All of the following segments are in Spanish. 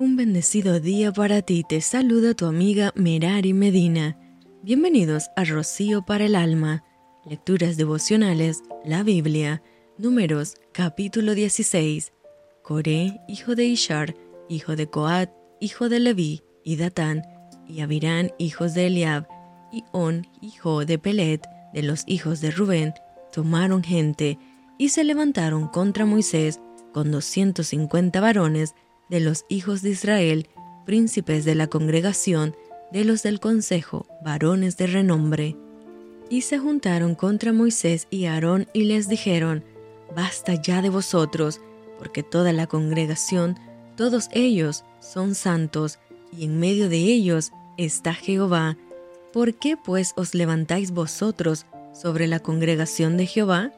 Un bendecido día para ti, te saluda tu amiga Merari Medina. Bienvenidos a Rocío para el Alma, Lecturas Devocionales, la Biblia, Números, capítulo 16. Coré, hijo de Ishar, hijo de Coat, hijo de Leví, y Datán, y Abirán, hijos de Eliab, y On, hijo de Pelet, de los hijos de Rubén, tomaron gente, y se levantaron contra Moisés con doscientos cincuenta varones, de los hijos de Israel, príncipes de la congregación, de los del consejo, varones de renombre. Y se juntaron contra Moisés y Aarón y les dijeron, Basta ya de vosotros, porque toda la congregación, todos ellos son santos, y en medio de ellos está Jehová. ¿Por qué pues os levantáis vosotros sobre la congregación de Jehová?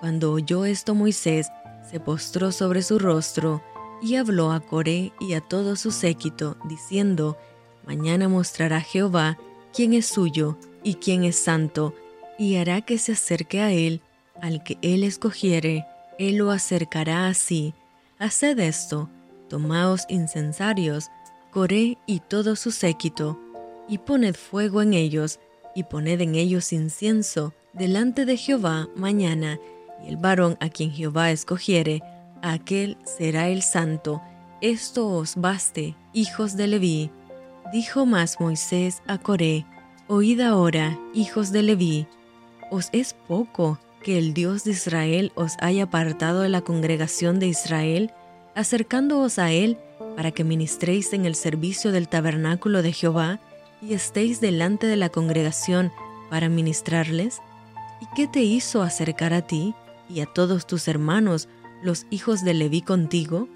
Cuando oyó esto Moisés, se postró sobre su rostro, y habló a Coré y a todo su séquito, diciendo, Mañana mostrará Jehová quién es suyo y quién es santo, y hará que se acerque a él, al que él escogiere, él lo acercará así. Haced esto, tomaos incensarios, Coré y todo su séquito, y poned fuego en ellos, y poned en ellos incienso, delante de Jehová mañana, y el varón a quien Jehová escogiere, aquel será el santo. Esto os baste, hijos de Leví. Dijo más Moisés a Coré, Oíd ahora, hijos de Leví, ¿os es poco que el Dios de Israel os haya apartado de la congregación de Israel, acercándoos a él para que ministréis en el servicio del tabernáculo de Jehová y estéis delante de la congregación para ministrarles? ¿Y qué te hizo acercar a ti y a todos tus hermanos los hijos de Leví contigo?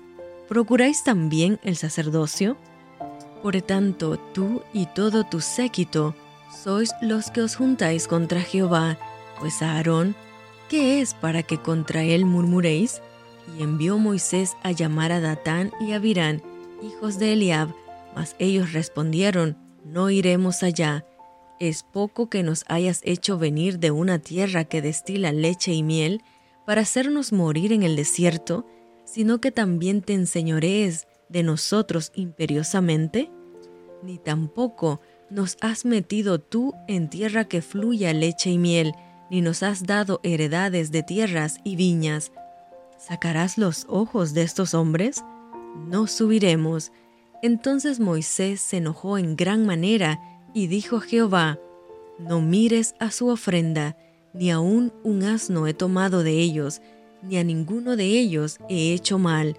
¿Procuráis también el sacerdocio? Por tanto, tú y todo tu séquito sois los que os juntáis contra Jehová, pues a Aarón, ¿qué es para que contra él murmuréis? Y envió Moisés a llamar a Datán y a Virán, hijos de Eliab, mas ellos respondieron, no iremos allá. Es poco que nos hayas hecho venir de una tierra que destila leche y miel, para hacernos morir en el desierto, sino que también te enseñorees de nosotros imperiosamente? Ni tampoco nos has metido tú en tierra que fluya leche y miel, ni nos has dado heredades de tierras y viñas. ¿Sacarás los ojos de estos hombres? No subiremos. Entonces Moisés se enojó en gran manera y dijo a Jehová, No mires a su ofrenda, ni aun un asno he tomado de ellos, ni a ninguno de ellos he hecho mal.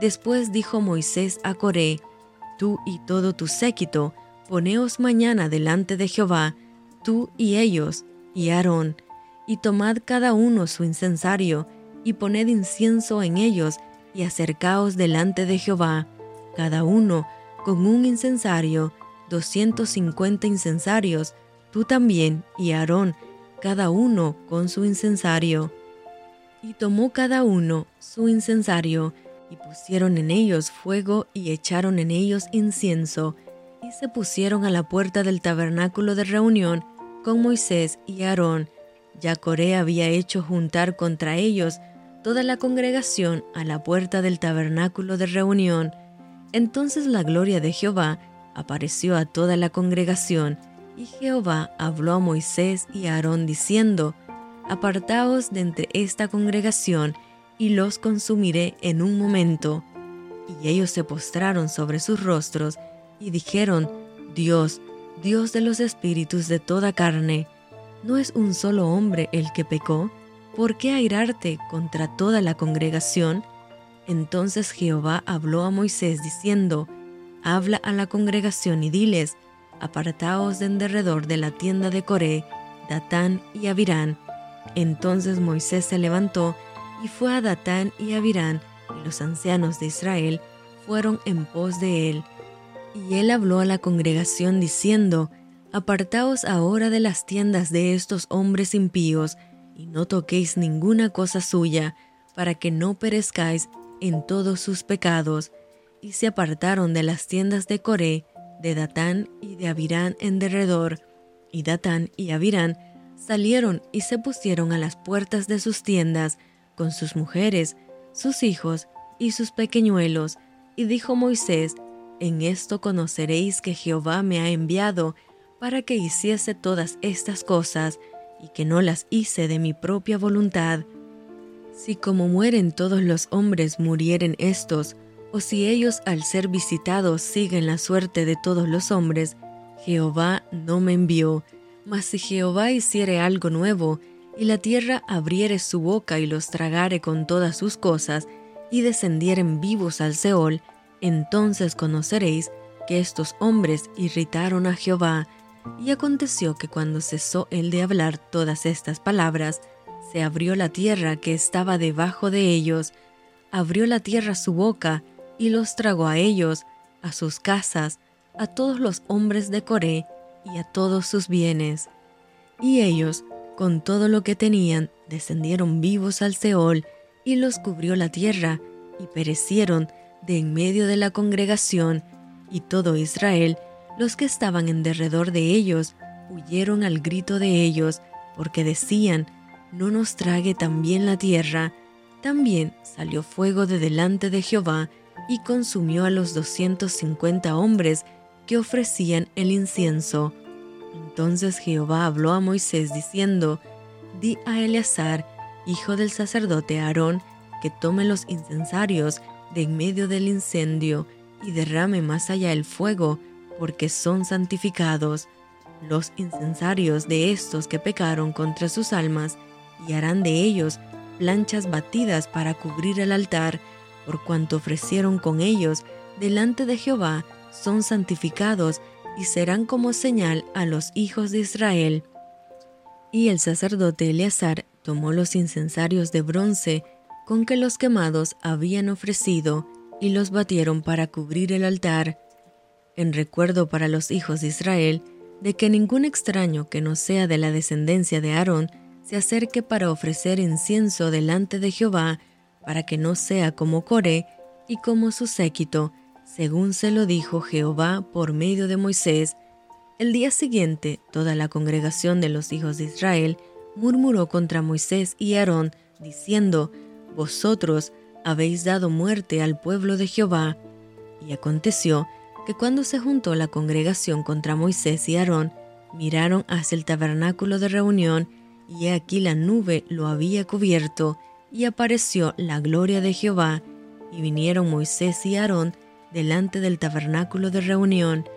Después dijo Moisés a Coré, Tú y todo tu séquito, poneos mañana delante de Jehová, tú y ellos, y Aarón, y tomad cada uno su incensario, y poned incienso en ellos, y acercaos delante de Jehová, cada uno con un incensario, doscientos cincuenta incensarios, tú también, y Aarón, cada uno con su incensario. Y tomó cada uno su incensario, y pusieron en ellos fuego y echaron en ellos incienso, y se pusieron a la puerta del tabernáculo de reunión con Moisés y Aarón. Ya Coré había hecho juntar contra ellos toda la congregación a la puerta del tabernáculo de reunión. Entonces la gloria de Jehová apareció a toda la congregación, y Jehová habló a Moisés y a Aarón diciendo, Apartaos de entre esta congregación, y los consumiré en un momento. Y ellos se postraron sobre sus rostros, y dijeron, Dios, Dios de los espíritus de toda carne, ¿no es un solo hombre el que pecó? ¿Por qué airarte contra toda la congregación? Entonces Jehová habló a Moisés diciendo, Habla a la congregación y diles, apartaos de en derredor de la tienda de Coré, Datán y Abirán. Entonces Moisés se levantó y fue a Datán y Abirán, y los ancianos de Israel fueron en pos de él. Y él habló a la congregación diciendo, Apartaos ahora de las tiendas de estos hombres impíos, y no toquéis ninguna cosa suya, para que no perezcáis en todos sus pecados. Y se apartaron de las tiendas de Coré, de Datán y de Abirán en derredor, y Datán y Abirán salieron y se pusieron a las puertas de sus tiendas, con sus mujeres, sus hijos y sus pequeñuelos, y dijo Moisés, en esto conoceréis que Jehová me ha enviado para que hiciese todas estas cosas, y que no las hice de mi propia voluntad. Si como mueren todos los hombres murieren estos, o si ellos al ser visitados siguen la suerte de todos los hombres, Jehová no me envió. Mas si Jehová hiciere algo nuevo, y la tierra abriere su boca y los tragare con todas sus cosas, y descendieren vivos al Seol, entonces conoceréis que estos hombres irritaron a Jehová. Y aconteció que cuando cesó él de hablar todas estas palabras, se abrió la tierra que estaba debajo de ellos, abrió la tierra su boca, y los tragó a ellos, a sus casas, a todos los hombres de Coré y a todos sus bienes. Y ellos, con todo lo que tenían, descendieron vivos al Seol, y los cubrió la tierra, y perecieron de en medio de la congregación, y todo Israel, los que estaban en derredor de ellos, huyeron al grito de ellos, porque decían, no nos trague también la tierra. También salió fuego de delante de Jehová, y consumió a los doscientos cincuenta hombres que ofrecían el incienso. Entonces Jehová habló a Moisés diciendo, Di a Eleazar, hijo del sacerdote Aarón, que tome los incensarios de en medio del incendio y derrame más allá el fuego, porque son santificados. Los incensarios de estos que pecaron contra sus almas, y harán de ellos planchas batidas para cubrir el altar, por cuanto ofrecieron con ellos delante de Jehová, son santificados y serán como señal a los hijos de Israel. Y el sacerdote Eleazar tomó los incensarios de bronce con que los quemados habían ofrecido y los batieron para cubrir el altar, en recuerdo para los hijos de Israel de que ningún extraño que no sea de la descendencia de Aarón se acerque para ofrecer incienso delante de Jehová, para que no sea como Coré y como su séquito, según se lo dijo Jehová por medio de Moisés. El día siguiente, toda la congregación de los hijos de Israel murmuró contra Moisés y Aarón, diciendo, Vosotros habéis dado muerte al pueblo de Jehová. Y aconteció que cuando se juntó la congregación contra Moisés y Aarón, miraron hacia el tabernáculo de reunión, y aquí la nube lo había cubierto, y apareció la gloria de Jehová, y vinieron Moisés y Aarón delante del tabernáculo de reunión,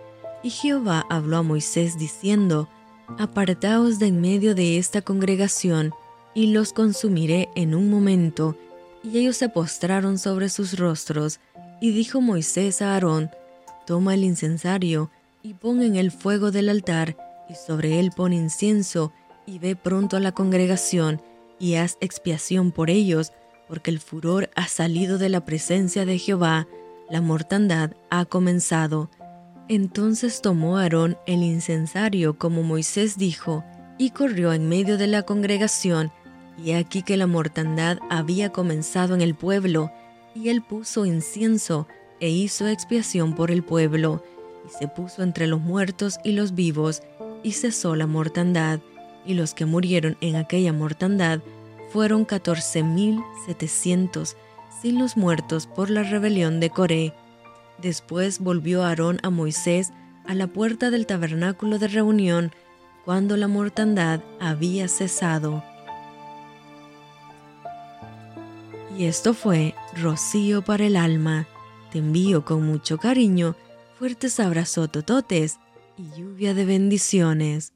y Jehová habló a Moisés diciendo, Apartaos de en medio de esta congregación, y los consumiré en un momento. Y ellos se postraron sobre sus rostros, y dijo Moisés a Aarón, Toma el incensario, y pon en el fuego del altar, y sobre él pon incienso, y ve pronto a la congregación, y haz expiación por ellos, porque el furor ha salido de la presencia de Jehová, la mortandad ha comenzado. Entonces tomó Aarón el incensario como Moisés dijo, y corrió en medio de la congregación, y aquí que la mortandad había comenzado en el pueblo, y él puso incienso e hizo expiación por el pueblo, y se puso entre los muertos y los vivos, y cesó la mortandad, y los que murieron en aquella mortandad fueron catorce mil setecientos, sin los muertos por la rebelión de Coré. Después volvió Aarón a Moisés a la puerta del tabernáculo de reunión, cuando la mortandad había cesado. Y esto fue Rocío para el alma. Te envío con mucho cariño, fuertes abrazos tototes y lluvia de bendiciones.